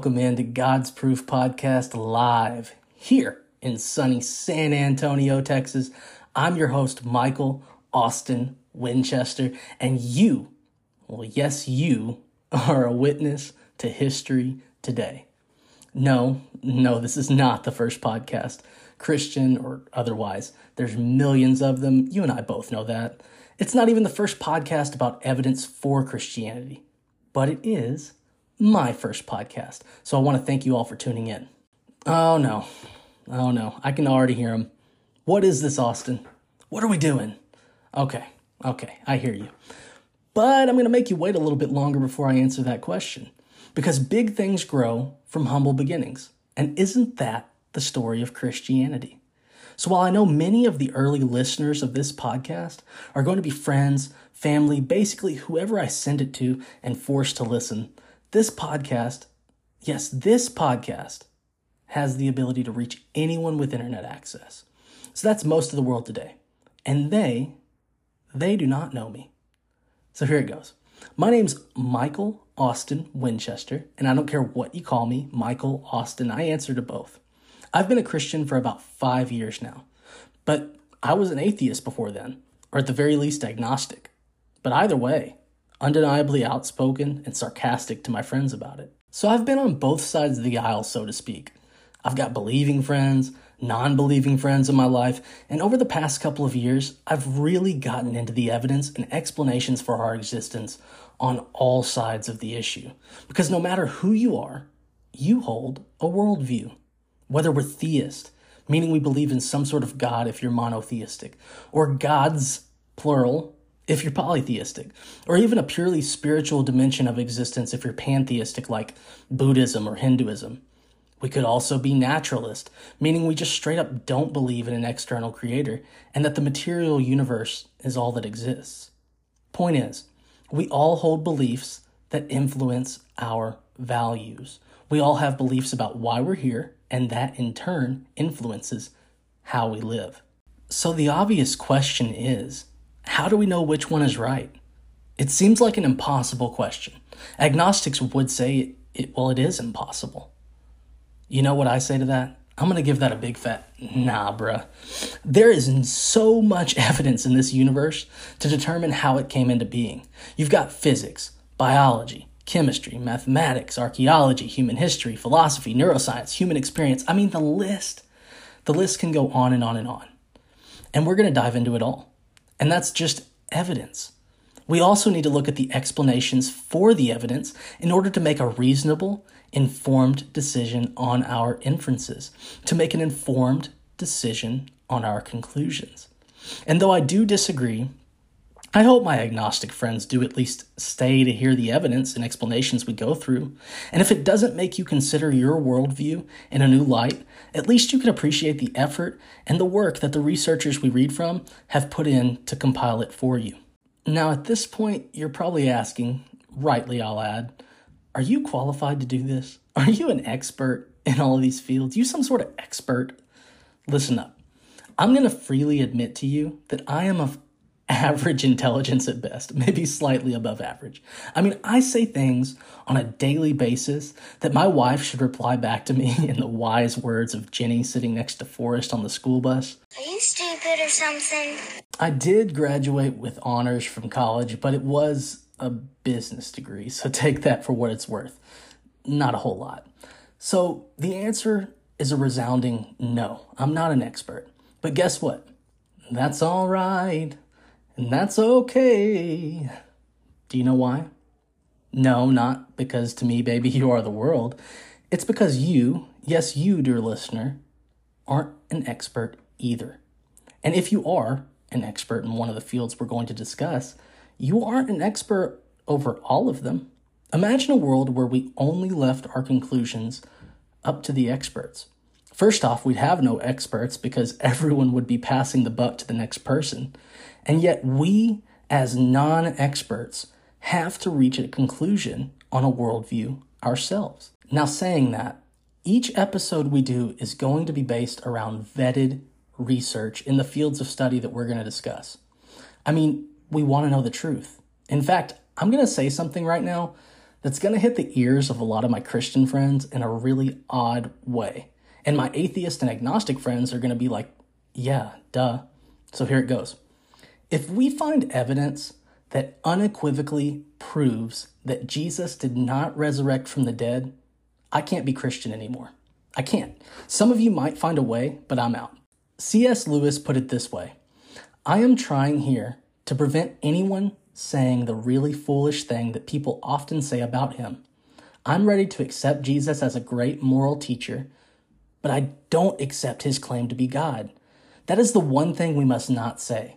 Welcome into God's Proof Podcast live here in sunny San Antonio, Texas. I'm your host, Michael Austin Winchester, and you, well, yes, you are a witness to history today. No, no, this is not the first podcast, Christian or otherwise. There's millions of them. You and I both know that. It's not even the first podcast about evidence for Christianity, but it is my first podcast. So I want to thank you all for tuning in. Oh no. Oh no. I can already hear him. What is this, Austin? What are we doing? Okay. Okay. I hear you. But I'm going to make you wait a little bit longer before I answer that question. Because big things grow from humble beginnings. And isn't that the story of Christianity? So while I know many of the early listeners of this podcast are going to be friends, family, basically whoever I send it to and force to listen, this podcast, yes, this podcast has the ability to reach anyone with internet access. So that's most of the world today. And they, they do not know me. So here it goes. My name's Michael Austin Winchester, and I don't care what you call me, Michael Austin, I answer to both. I've been a Christian for about five years now, but I was an atheist before then, or at the very least agnostic. But either way, undeniably outspoken and sarcastic to my friends about it. So I've been on both sides of the aisle, so to speak. I've got believing friends, non believing friends in my life, and over the past couple of years, I've really gotten into the evidence and explanations for our existence on all sides of the issue. Because no matter who you are, you hold a worldview. Whether we're theist, meaning we believe in some sort of God if you're monotheistic, or gods, plural, if you're polytheistic, or even a purely spiritual dimension of existence if you're pantheistic like Buddhism or Hinduism. We could also be naturalist, meaning we just straight up don't believe in an external creator and that the material universe is all that exists. Point is, we all hold beliefs that influence our values. We all have beliefs about why we're here, and that in turn influences how we live. So the obvious question is how do we know which one is right? It seems like an impossible question. Agnostics would say, it, well, it is impossible. You know what I say to that? I'm going to give that a big fat nah, bruh. There is so much evidence in this universe to determine how it came into being. You've got physics, biology, chemistry, mathematics, archaeology, human history, philosophy, neuroscience, human experience. I mean, the list, the list can go on and on and on. And we're going to dive into it all. And that's just evidence. We also need to look at the explanations for the evidence in order to make a reasonable, informed decision on our inferences, to make an informed decision on our conclusions. And though I do disagree, I hope my agnostic friends do at least stay to hear the evidence and explanations we go through. And if it doesn't make you consider your worldview in a new light, at least you can appreciate the effort and the work that the researchers we read from have put in to compile it for you. Now, at this point, you're probably asking, rightly, I'll add, are you qualified to do this? Are you an expert in all of these fields? You some sort of expert? Listen up. I'm going to freely admit to you that I am of average intelligence at best, maybe slightly above average. I mean, I say things on a daily basis that my wife should reply back to me in the wise words of Jenny sitting next to Forrest on the school bus. Are you stupid or something? I did graduate with honors from college, but it was a business degree, so take that for what it's worth. Not a whole lot. So the answer is a resounding no. I'm not an expert. But guess what? That's all right. And that's okay. Do you know why? No, not because to me, baby, you are the world. It's because you, yes, you, dear listener, aren't an expert either. And if you are an expert in one of the fields we're going to discuss, you aren't an expert over all of them. Imagine a world where we only left our conclusions up to the experts. First off, we'd have no experts because everyone would be passing the buck to the next person. And yet, we, as non experts, have to reach a conclusion on a worldview ourselves. Now, saying that, each episode we do is going to be based around vetted research in the fields of study that we're going to discuss. I mean, we want to know the truth. In fact, I'm going to say something right now that's going to hit the ears of a lot of my Christian friends in a really odd way. And my atheist and agnostic friends are going to be like, yeah, duh. So here it goes. If we find evidence that unequivocally proves that Jesus did not resurrect from the dead, I can't be Christian anymore. I can't. Some of you might find a way, but I'm out. C.S. Lewis put it this way I am trying here to prevent anyone saying the really foolish thing that people often say about him. I'm ready to accept Jesus as a great moral teacher, but I don't accept his claim to be God. That is the one thing we must not say.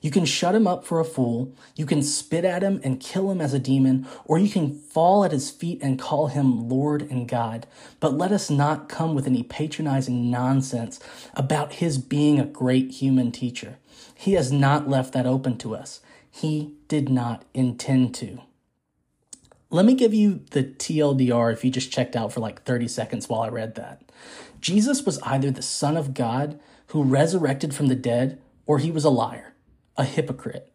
You can shut him up for a fool, you can spit at him and kill him as a demon, or you can fall at his feet and call him Lord and God. But let us not come with any patronizing nonsense about his being a great human teacher. He has not left that open to us. He did not intend to. Let me give you the TLDR if you just checked out for like 30 seconds while I read that. Jesus was either the Son of God who resurrected from the dead, or he was a liar, a hypocrite.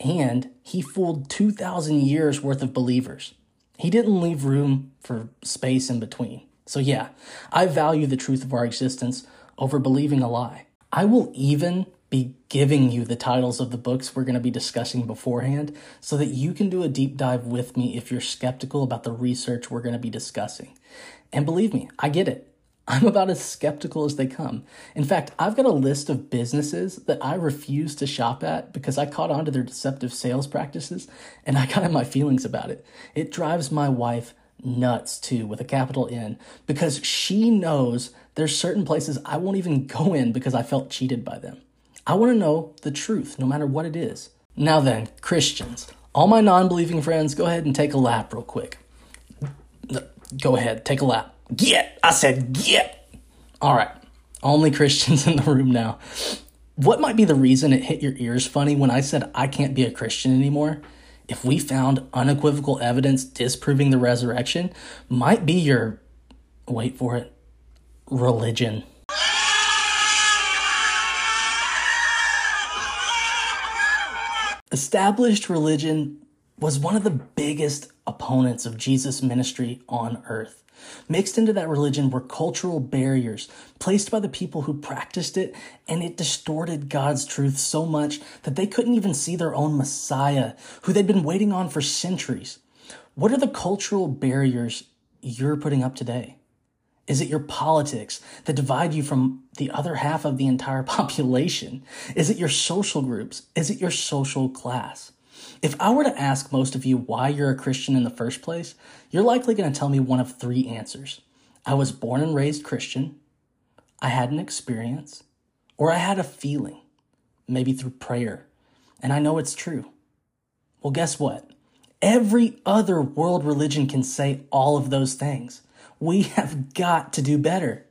And he fooled 2,000 years worth of believers. He didn't leave room for space in between. So, yeah, I value the truth of our existence over believing a lie. I will even be giving you the titles of the books we're going to be discussing beforehand so that you can do a deep dive with me if you're skeptical about the research we're going to be discussing. And believe me, I get it. I'm about as skeptical as they come. In fact, I've got a list of businesses that I refuse to shop at because I caught on to their deceptive sales practices and I got in my feelings about it. It drives my wife nuts too, with a capital N, because she knows there's certain places I won't even go in because I felt cheated by them. I want to know the truth, no matter what it is. Now then, Christians, all my non believing friends, go ahead and take a lap real quick. Go ahead, take a lap. Get! I said get! All right, only Christians in the room now. What might be the reason it hit your ears funny when I said I can't be a Christian anymore? If we found unequivocal evidence disproving the resurrection, might be your, wait for it, religion. Established religion was one of the biggest opponents of Jesus' ministry on earth. Mixed into that religion were cultural barriers placed by the people who practiced it, and it distorted God's truth so much that they couldn't even see their own Messiah, who they'd been waiting on for centuries. What are the cultural barriers you're putting up today? Is it your politics that divide you from the other half of the entire population? Is it your social groups? Is it your social class? If I were to ask most of you why you're a Christian in the first place, you're likely going to tell me one of three answers. I was born and raised Christian, I had an experience, or I had a feeling, maybe through prayer, and I know it's true. Well, guess what? Every other world religion can say all of those things. We have got to do better.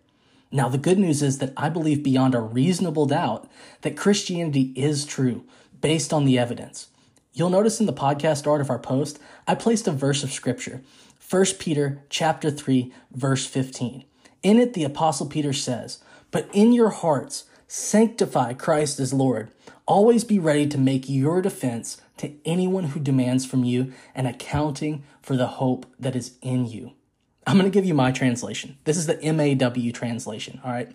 Now, the good news is that I believe beyond a reasonable doubt that Christianity is true based on the evidence. You'll notice in the podcast art of our post, I placed a verse of scripture, 1 Peter chapter 3, verse 15. In it, the apostle Peter says, But in your hearts, sanctify Christ as Lord. Always be ready to make your defense to anyone who demands from you an accounting for the hope that is in you. I'm going to give you my translation. This is the MAW translation, all right?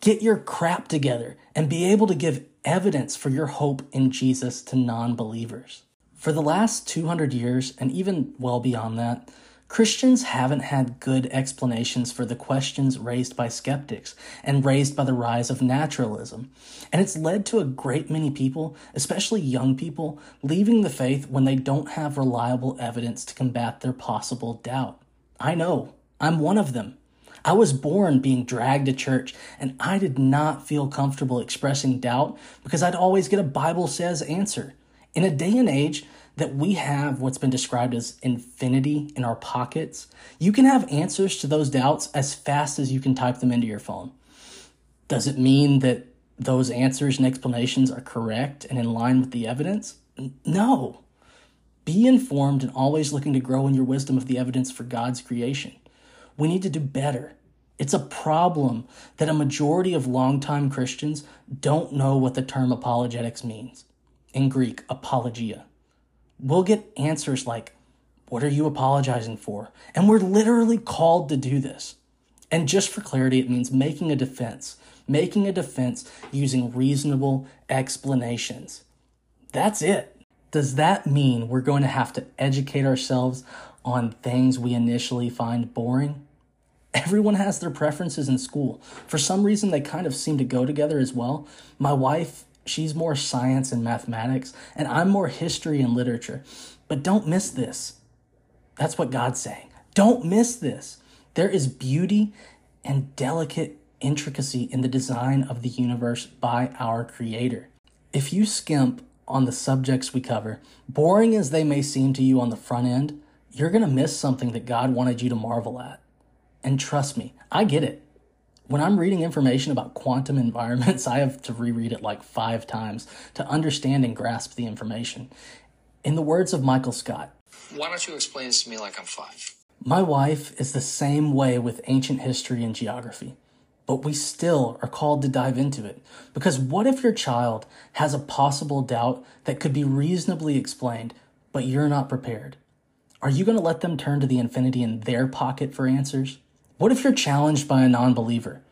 Get your crap together and be able to give evidence for your hope in Jesus to non believers. For the last 200 years, and even well beyond that, Christians haven't had good explanations for the questions raised by skeptics and raised by the rise of naturalism. And it's led to a great many people, especially young people, leaving the faith when they don't have reliable evidence to combat their possible doubt. I know. I'm one of them. I was born being dragged to church, and I did not feel comfortable expressing doubt because I'd always get a Bible says answer. In a day and age that we have what's been described as infinity in our pockets, you can have answers to those doubts as fast as you can type them into your phone. Does it mean that those answers and explanations are correct and in line with the evidence? No. Be informed and always looking to grow in your wisdom of the evidence for God's creation. We need to do better. It's a problem that a majority of longtime Christians don't know what the term apologetics means. In Greek, apologia. We'll get answers like, What are you apologizing for? And we're literally called to do this. And just for clarity, it means making a defense, making a defense using reasonable explanations. That's it. Does that mean we're going to have to educate ourselves on things we initially find boring? Everyone has their preferences in school. For some reason, they kind of seem to go together as well. My wife, she's more science and mathematics, and I'm more history and literature. But don't miss this. That's what God's saying. Don't miss this. There is beauty and delicate intricacy in the design of the universe by our Creator. If you skimp on the subjects we cover, boring as they may seem to you on the front end, you're going to miss something that God wanted you to marvel at. And trust me, I get it. When I'm reading information about quantum environments, I have to reread it like five times to understand and grasp the information. In the words of Michael Scott, Why don't you explain this to me like I'm five? my wife is the same way with ancient history and geography, but we still are called to dive into it. Because what if your child has a possible doubt that could be reasonably explained, but you're not prepared? Are you going to let them turn to the infinity in their pocket for answers? What if you're challenged by a non believer?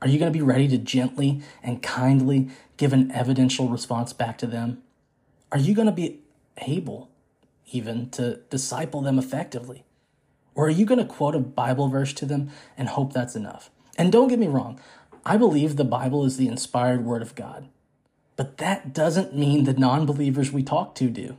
Are you going to be ready to gently and kindly give an evidential response back to them? Are you going to be able, even, to disciple them effectively? Or are you going to quote a Bible verse to them and hope that's enough? And don't get me wrong, I believe the Bible is the inspired word of God. But that doesn't mean the non believers we talk to do.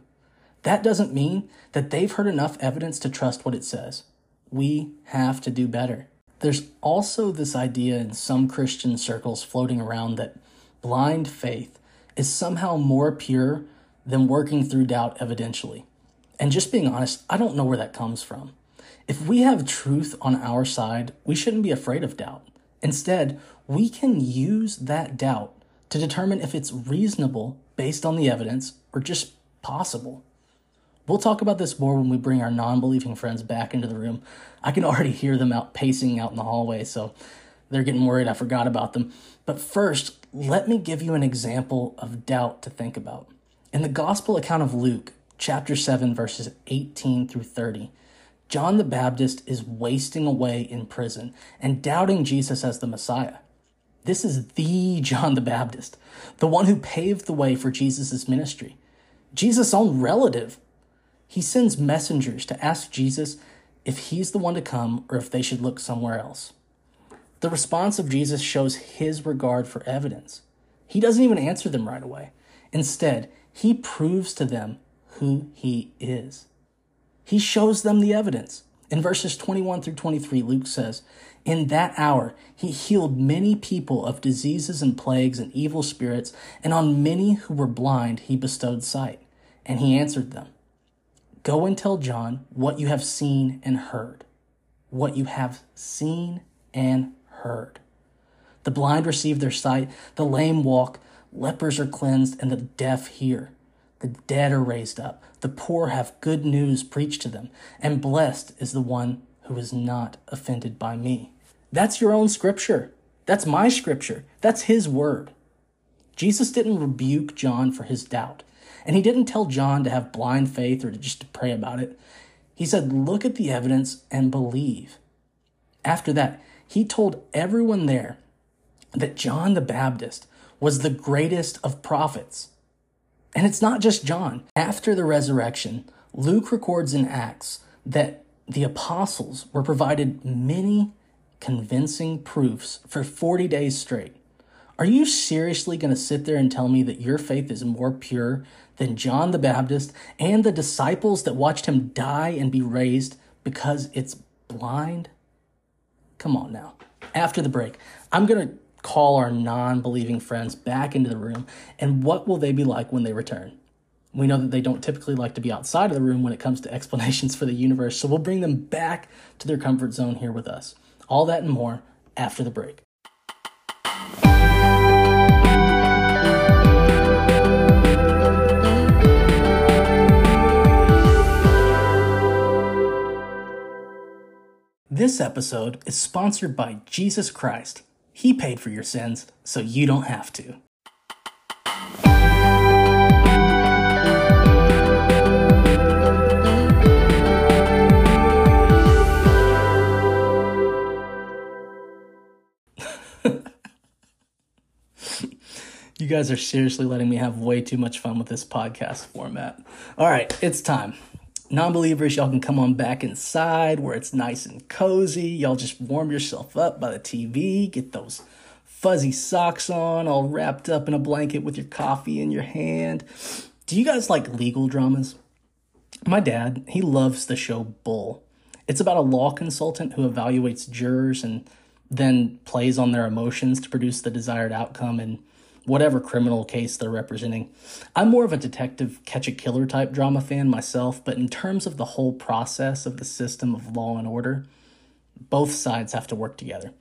That doesn't mean that they've heard enough evidence to trust what it says. We have to do better. There's also this idea in some Christian circles floating around that blind faith is somehow more pure than working through doubt evidentially. And just being honest, I don't know where that comes from. If we have truth on our side, we shouldn't be afraid of doubt. Instead, we can use that doubt to determine if it's reasonable based on the evidence or just possible. We'll talk about this more when we bring our non believing friends back into the room. I can already hear them out pacing out in the hallway, so they're getting worried I forgot about them. But first, let me give you an example of doubt to think about. In the Gospel account of Luke, chapter 7, verses 18 through 30, John the Baptist is wasting away in prison and doubting Jesus as the Messiah. This is the John the Baptist, the one who paved the way for Jesus' ministry. Jesus' own relative he sends messengers to ask Jesus if he's the one to come or if they should look somewhere else. The response of Jesus shows his regard for evidence. He doesn't even answer them right away. Instead, he proves to them who he is. He shows them the evidence. In verses 21 through 23, Luke says, In that hour he healed many people of diseases and plagues and evil spirits, and on many who were blind he bestowed sight. And he answered them, Go and tell John what you have seen and heard. What you have seen and heard. The blind receive their sight, the lame walk, lepers are cleansed, and the deaf hear. The dead are raised up, the poor have good news preached to them, and blessed is the one who is not offended by me. That's your own scripture. That's my scripture. That's his word. Jesus didn't rebuke John for his doubt. And he didn't tell John to have blind faith or to just to pray about it. He said, Look at the evidence and believe. After that, he told everyone there that John the Baptist was the greatest of prophets. And it's not just John. After the resurrection, Luke records in Acts that the apostles were provided many convincing proofs for 40 days straight. Are you seriously going to sit there and tell me that your faith is more pure than John the Baptist and the disciples that watched him die and be raised because it's blind? Come on now. After the break, I'm going to call our non believing friends back into the room, and what will they be like when they return? We know that they don't typically like to be outside of the room when it comes to explanations for the universe, so we'll bring them back to their comfort zone here with us. All that and more after the break. This episode is sponsored by Jesus Christ. He paid for your sins, so you don't have to. You guys are seriously letting me have way too much fun with this podcast format. All right, it's time. Non believers, y'all can come on back inside where it's nice and cozy. Y'all just warm yourself up by the TV, get those fuzzy socks on, all wrapped up in a blanket with your coffee in your hand. Do you guys like legal dramas? My dad, he loves the show Bull. It's about a law consultant who evaluates jurors and then plays on their emotions to produce the desired outcome in whatever criminal case they're representing. I'm more of a detective catch a killer type drama fan myself, but in terms of the whole process of the system of law and order, both sides have to work together.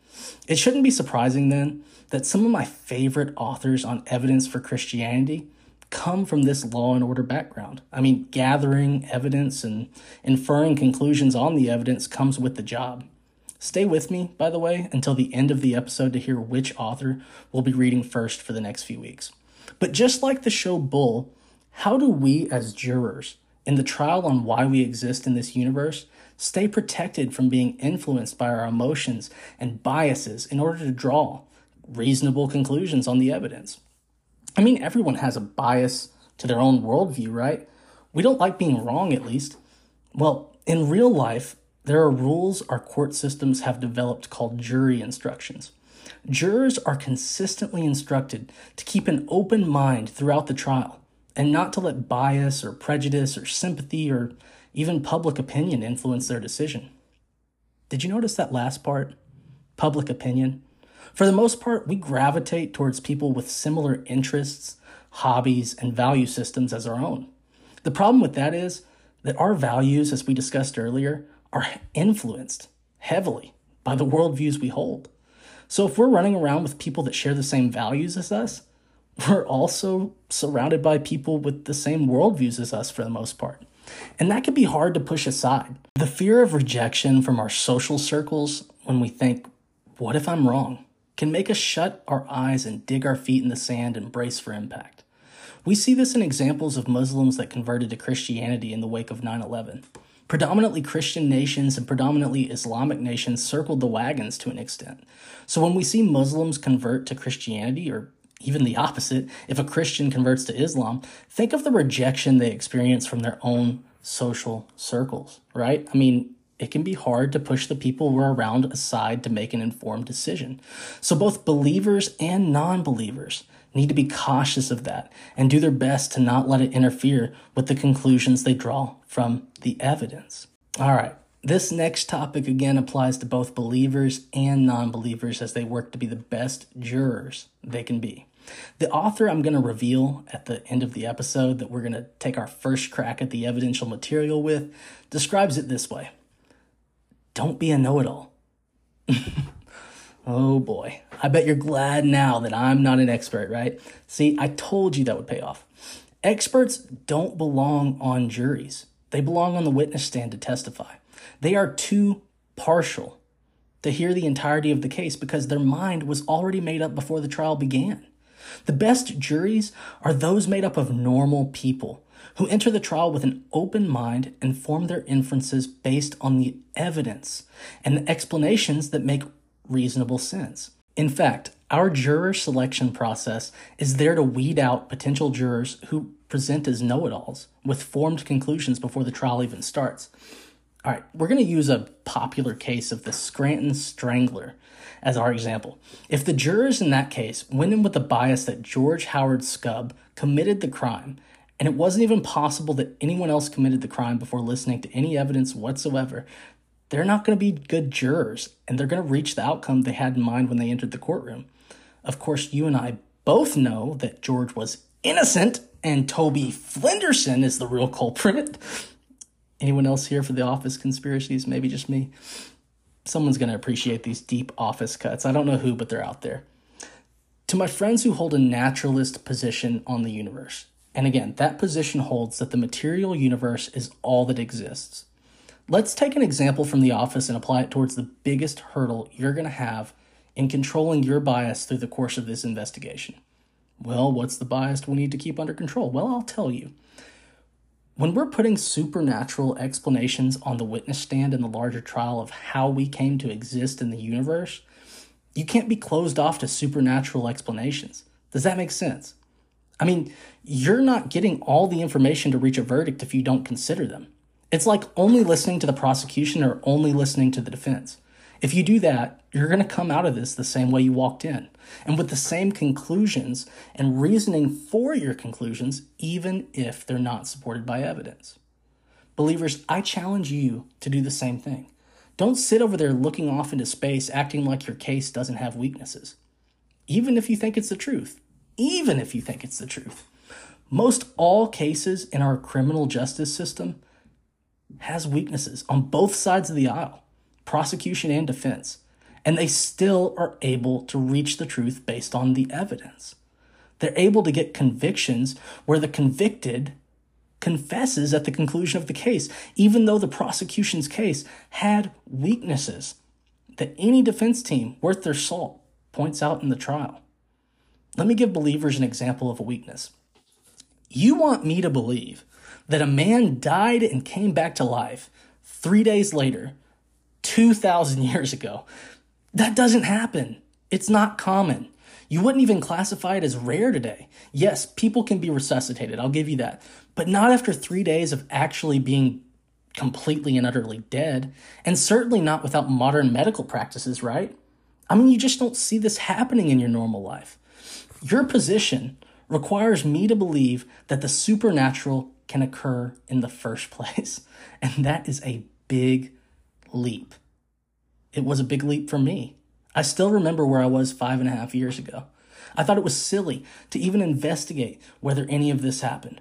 It shouldn't be surprising then that some of my favorite authors on evidence for Christianity come from this law and order background. I mean, gathering evidence and inferring conclusions on the evidence comes with the job. Stay with me, by the way, until the end of the episode to hear which author we'll be reading first for the next few weeks. But just like the show Bull, how do we as jurors, in the trial on why we exist in this universe, stay protected from being influenced by our emotions and biases in order to draw reasonable conclusions on the evidence? I mean, everyone has a bias to their own worldview, right? We don't like being wrong, at least. Well, in real life, there are rules our court systems have developed called jury instructions. Jurors are consistently instructed to keep an open mind throughout the trial and not to let bias or prejudice or sympathy or even public opinion influence their decision. Did you notice that last part? Public opinion. For the most part, we gravitate towards people with similar interests, hobbies, and value systems as our own. The problem with that is that our values, as we discussed earlier, are influenced heavily by the worldviews we hold. So if we're running around with people that share the same values as us, we're also surrounded by people with the same worldviews as us for the most part. And that can be hard to push aside. The fear of rejection from our social circles when we think, what if I'm wrong? can make us shut our eyes and dig our feet in the sand and brace for impact. We see this in examples of Muslims that converted to Christianity in the wake of 9 11. Predominantly Christian nations and predominantly Islamic nations circled the wagons to an extent. So when we see Muslims convert to Christianity, or even the opposite, if a Christian converts to Islam, think of the rejection they experience from their own social circles, right? I mean, it can be hard to push the people we're around aside to make an informed decision. So both believers and non believers need to be cautious of that and do their best to not let it interfere with the conclusions they draw from the evidence. All right. This next topic again applies to both believers and non believers as they work to be the best jurors they can be. The author I'm going to reveal at the end of the episode that we're going to take our first crack at the evidential material with describes it this way Don't be a know it all. Oh boy. I bet you're glad now that I'm not an expert, right? See, I told you that would pay off. Experts don't belong on juries, they belong on the witness stand to testify. They are too partial to hear the entirety of the case because their mind was already made up before the trial began. The best juries are those made up of normal people who enter the trial with an open mind and form their inferences based on the evidence and the explanations that make reasonable sense. In fact, our juror selection process is there to weed out potential jurors who present as know it alls with formed conclusions before the trial even starts. All right, we're going to use a popular case of the Scranton Strangler as our example. If the jurors in that case went in with the bias that George Howard Skub committed the crime, and it wasn't even possible that anyone else committed the crime before listening to any evidence whatsoever, they're not going to be good jurors and they're going to reach the outcome they had in mind when they entered the courtroom. Of course, you and I both know that George was innocent and Toby Flenderson is the real culprit. Anyone else here for the office conspiracies? Maybe just me. Someone's going to appreciate these deep office cuts. I don't know who, but they're out there. To my friends who hold a naturalist position on the universe, and again, that position holds that the material universe is all that exists. Let's take an example from the office and apply it towards the biggest hurdle you're going to have in controlling your bias through the course of this investigation. Well, what's the bias we need to keep under control? Well, I'll tell you. When we're putting supernatural explanations on the witness stand in the larger trial of how we came to exist in the universe, you can't be closed off to supernatural explanations. Does that make sense? I mean, you're not getting all the information to reach a verdict if you don't consider them. It's like only listening to the prosecution or only listening to the defense. If you do that, you're going to come out of this the same way you walked in, and with the same conclusions and reasoning for your conclusions, even if they're not supported by evidence. Believers, I challenge you to do the same thing. Don't sit over there looking off into space acting like your case doesn't have weaknesses. Even if you think it's the truth. Even if you think it's the truth. Most all cases in our criminal justice system has weaknesses on both sides of the aisle, prosecution and defense, and they still are able to reach the truth based on the evidence. They're able to get convictions where the convicted confesses at the conclusion of the case, even though the prosecution's case had weaknesses that any defense team worth their salt points out in the trial. Let me give believers an example of a weakness. You want me to believe that a man died and came back to life three days later, 2,000 years ago. That doesn't happen. It's not common. You wouldn't even classify it as rare today. Yes, people can be resuscitated, I'll give you that, but not after three days of actually being completely and utterly dead, and certainly not without modern medical practices, right? I mean, you just don't see this happening in your normal life. Your position requires me to believe that the supernatural can occur in the first place. And that is a big leap. It was a big leap for me. I still remember where I was five and a half years ago. I thought it was silly to even investigate whether any of this happened.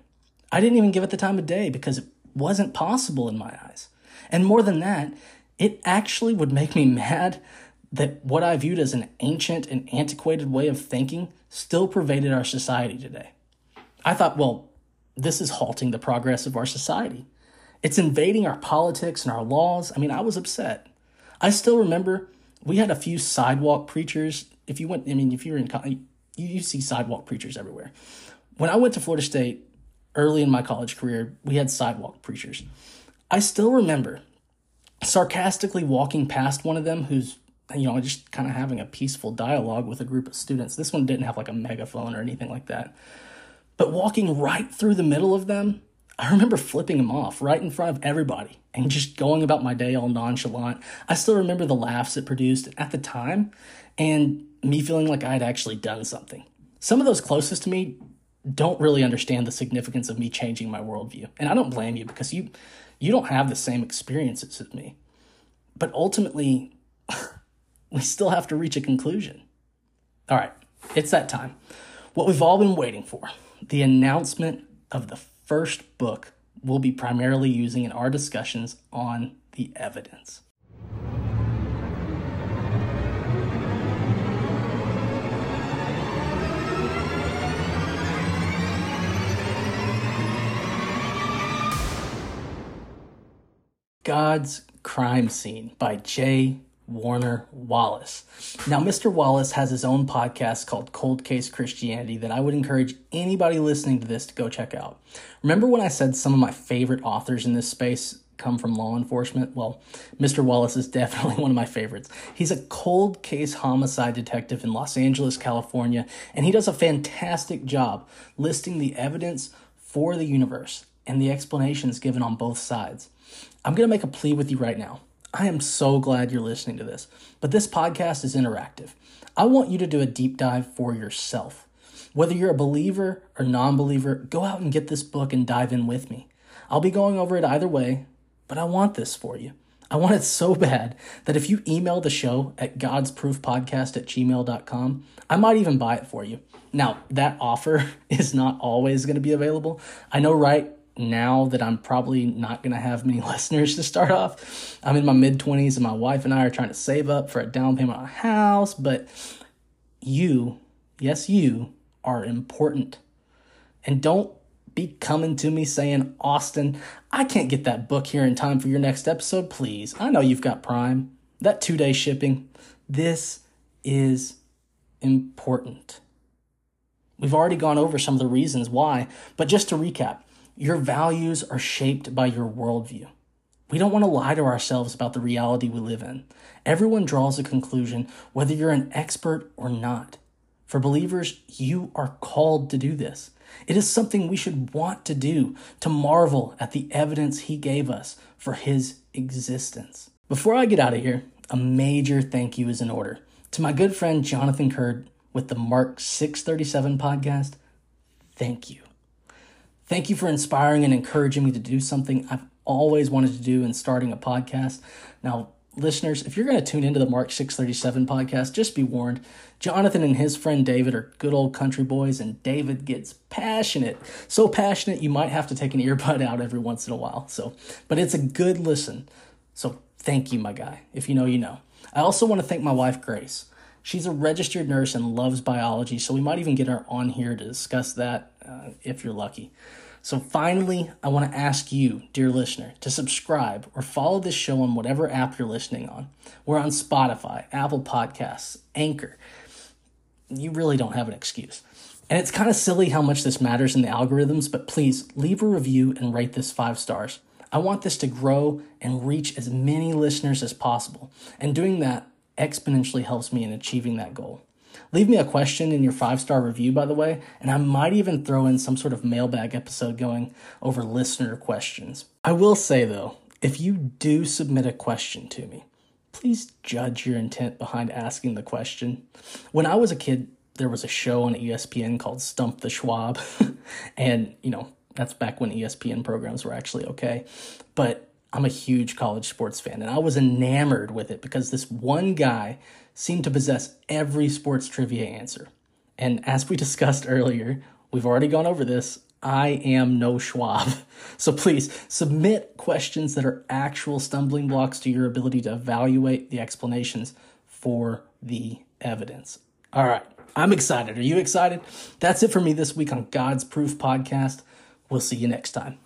I didn't even give it the time of day because it wasn't possible in my eyes. And more than that, it actually would make me mad that what I viewed as an ancient and antiquated way of thinking still pervaded our society today. I thought, well, this is halting the progress of our society. It's invading our politics and our laws. I mean, I was upset. I still remember we had a few sidewalk preachers. If you went, I mean, if you're in, you, you see sidewalk preachers everywhere. When I went to Florida State early in my college career, we had sidewalk preachers. I still remember sarcastically walking past one of them who's you know just kind of having a peaceful dialogue with a group of students this one didn't have like a megaphone or anything like that but walking right through the middle of them, I remember flipping him off right in front of everybody and just going about my day all nonchalant. I still remember the laughs it produced at the time and me feeling like I had actually done something. Some of those closest to me don't really understand the significance of me changing my worldview. And I don't blame you because you you don't have the same experiences as me. But ultimately, we still have to reach a conclusion. All right, it's that time. What we've all been waiting for the announcement of the first book we'll be primarily using in our discussions on the evidence. God's Crime Scene by J. Warner Wallace. Now, Mr. Wallace has his own podcast called Cold Case Christianity that I would encourage anybody listening to this to go check out. Remember when I said some of my favorite authors in this space come from law enforcement? Well, Mr. Wallace is definitely one of my favorites. He's a cold case homicide detective in Los Angeles, California, and he does a fantastic job listing the evidence for the universe and the explanations given on both sides. I'm going to make a plea with you right now. I am so glad you're listening to this. But this podcast is interactive. I want you to do a deep dive for yourself. Whether you're a believer or non believer, go out and get this book and dive in with me. I'll be going over it either way, but I want this for you. I want it so bad that if you email the show at godsproofpodcast at gmail.com, I might even buy it for you. Now, that offer is not always going to be available. I know right now that I'm probably not going to have many listeners to start off. I'm in my mid 20s and my wife and I are trying to save up for a down payment on a house, but you, yes, you are important. And don't be coming to me saying, Austin, I can't get that book here in time for your next episode, please. I know you've got Prime, that two day shipping. This is important. We've already gone over some of the reasons why, but just to recap, your values are shaped by your worldview. We don't want to lie to ourselves about the reality we live in. Everyone draws a conclusion, whether you're an expert or not. For believers, you are called to do this. It is something we should want to do, to marvel at the evidence He gave us for His existence. Before I get out of here, a major thank you is in order. To my good friend Jonathan Kurd with the Mark 637 podcast, thank you. Thank you for inspiring and encouraging me to do something I've always wanted to do in starting a podcast. Now, listeners, if you're going to tune into the Mark 637 podcast, just be warned. Jonathan and his friend David are good old country boys, and David gets passionate. So passionate, you might have to take an earbud out every once in a while. So, but it's a good listen. So, thank you, my guy. If you know, you know. I also want to thank my wife, Grace. She's a registered nurse and loves biology, so we might even get her on here to discuss that uh, if you're lucky. So, finally, I want to ask you, dear listener, to subscribe or follow this show on whatever app you're listening on. We're on Spotify, Apple Podcasts, Anchor. You really don't have an excuse. And it's kind of silly how much this matters in the algorithms, but please leave a review and rate this five stars. I want this to grow and reach as many listeners as possible. And doing that exponentially helps me in achieving that goal. Leave me a question in your five star review, by the way, and I might even throw in some sort of mailbag episode going over listener questions. I will say, though, if you do submit a question to me, please judge your intent behind asking the question. When I was a kid, there was a show on ESPN called Stump the Schwab, and, you know, that's back when ESPN programs were actually okay. But I'm a huge college sports fan, and I was enamored with it because this one guy seemed to possess every sports trivia answer. And as we discussed earlier, we've already gone over this. I am no Schwab. So please submit questions that are actual stumbling blocks to your ability to evaluate the explanations for the evidence. All right, I'm excited. Are you excited? That's it for me this week on God's Proof Podcast. We'll see you next time.